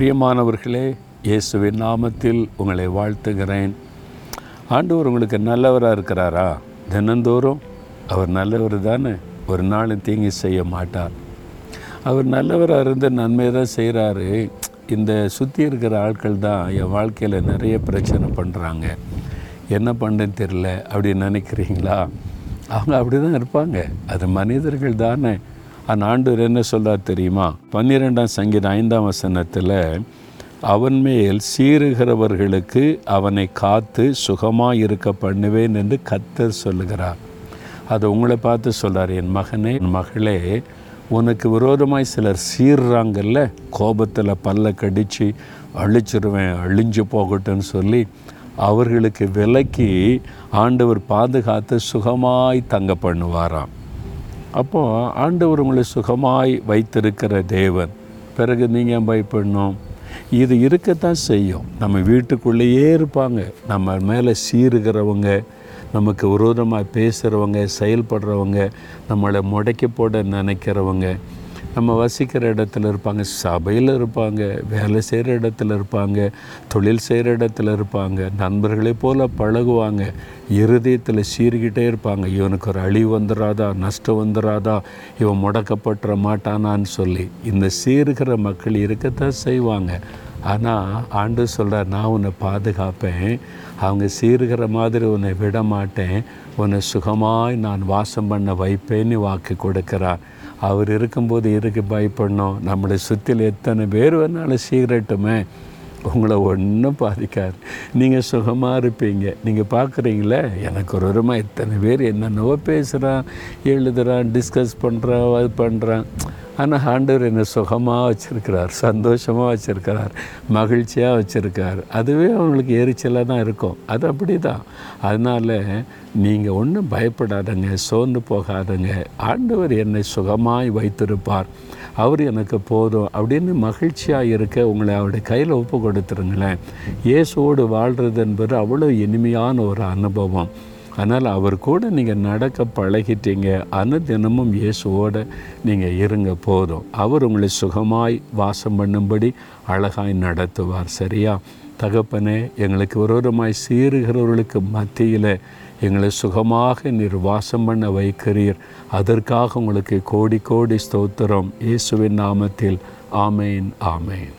பிரியமானவர்களே இயேசுவின் நாமத்தில் உங்களை வாழ்த்துகிறேன். ஆண்டவர் உங்களுக்கு நல்லவராக இருக்கிறாரா? தினந்தோறும் அவர் நல்லவர் தானே? ஒரு நாளும் தீங்கி செய்ய மாட்டார். அவர் நல்லவராக இருந்து நன்மை தான் செய்கிறாரு இந்த சுற்றி இருக்கிற ஆட்கள் தான் என் வாழ்க்கையில் நிறைய பிரச்சனை பண்ணுறாங்க என்ன பண்ணுன்னு தெரில அப்படி நினைக்கிறீங்களா? அவங்க அப்படி தான் இருப்பாங்க. அது மனிதர்கள் தானே. அந்த ஆண்டவர் என்ன சொல்கிறார் தெரியுமா? பன்னிரெண்டாம் சங்கீதம் ஐந்தாம் வசனத்தில் அவன் மேல் சீறுகிறவர்களுக்கு அவனை காத்து சுகமாக இருக்க பண்ணுவேன் என்று கத்தர் சொல்லுகிறார். அது உங்களை பார்த்து சொல்கிறார் என் மகனே என் மகளே உனக்கு விரோதமாய் சிலர் சீர்றாங்கல்ல கோபத்தில் பல்ல கடித்து அழிச்சிருவேன் அழிஞ்சு போகட்டும்னு சொல்லி அவர்களுக்கு விலக்கி ஆண்டவர் பாதுகாத்து சுகமாய் தங்க பண்ணுவாராம். அப்போது ஆண்டவர் உங்களை சுகமாய் வைத்திருக்கிற தேவன். பிறகு நீங்கள் ஏன் பயப்படணும்? இது இருக்கத்தான் செய்யும். நம்ம வீட்டுக்குள்ளேயே இருப்பாங்க. நம்ம மேலே சீருகிறவங்க நமக்கு விரோதமாக பேசுகிறவங்க செயல்படுறவங்க நம்மளை முடைக்க போட நினைக்கிறவங்க நம்ம வசிக்கிற இடத்துல இருப்பாங்க சபையில் இருப்பாங்க வேலை செய்கிற இடத்துல இருப்பாங்க தொழில் செய்கிற இடத்துல இருப்பாங்க நண்பர்களே போல் பழகுவாங்க இருதயத்தில் சீர்கிட்டே இருப்பாங்க. இவனுக்கு ஒரு அழிவு வந்துடாதா நஷ்டம் வந்துடாதா இவன் முடக்கப்பட்டுற மாட்டானான்னு சொல்லி இந்த சீர்கிற மக்கள் இருக்கத்தான் செய்வாங்க. ஆனால் ஆண்டு சொல்கிறார் நான் உன்னை பாதுகாப்பேன். அவங்க சீர்கிற மாதிரி உன்னை விட மாட்டேன் உன்னை சுகமாய் நான் வாசம் பண்ண வைப்பேன்னு வாக்கு கொடுக்குறார். அவர் இருக்கும்போது இருக்கு பயப்படணும்? நம்மளை சுற்றில் எத்தனை பேர் வேணாலும் சீக்கிரட்டுமே உங்களை ஒன்றும் பாதிக்காது. நீங்கள் சுகமாக இருப்பீங்க. நீங்கள் பார்க்குறீங்களே எனக்கு ஒரு வருமா இத்தனை பேர் என்னென்னவோ பேசுகிறான் எழுதுகிறான் டிஸ்கஸ் பண்ணுறான் அது பண்ணுறான் ஆனால் ஆண்டவர் என்னை சுகமாக வச்சுருக்கிறார் சந்தோஷமாக வச்சுருக்கிறார் மகிழ்ச்சியாக வச்சுருக்கார். அதுவே அவங்களுக்கு எரிச்சலாக தான் இருக்கும். அது அப்படி தான் அதனால் நீங்கள் ஒன்றும் பயப்படாதங்க சோர்ந்து போகாதங்க. ஆண்டவர் என்னை சுகமாய் வைத்திருப்பார். அவர் எனக்கு போதும் அப்படின்னு மகிழ்ச்சியாக இருக்க உங்களை அவருடைய கையில் ஒப்பு கொடுத்துருங்களேன். இயேசுவோடு வாழ்கிறது என்பது அவ்வளோ இனிமையான ஒரு அனுபவம். அதனால் அவர் கூட நீங்கள் நடக்க பழகிட்டீங்க. அனுதினமும் இயேசுவோடு நீங்கள் இருங்க போதும். அவர் உங்களை சுகமாய் வாசம் பண்ணும்படி அழகாய் நடத்துவார். சரியா? தகப்பனே எங்களுக்கு விரோதமாய் சீறுகிறவர்களுக்கு மத்தியில் எங்களை சுகமாக நீர் வாசம் பண்ண வைக்கிறீர். அதற்காக உங்களுக்கு கோடி கோடி ஸ்தோத்திரம். இயேசுவின் நாமத்தில். ஆமேன் ஆமேன்.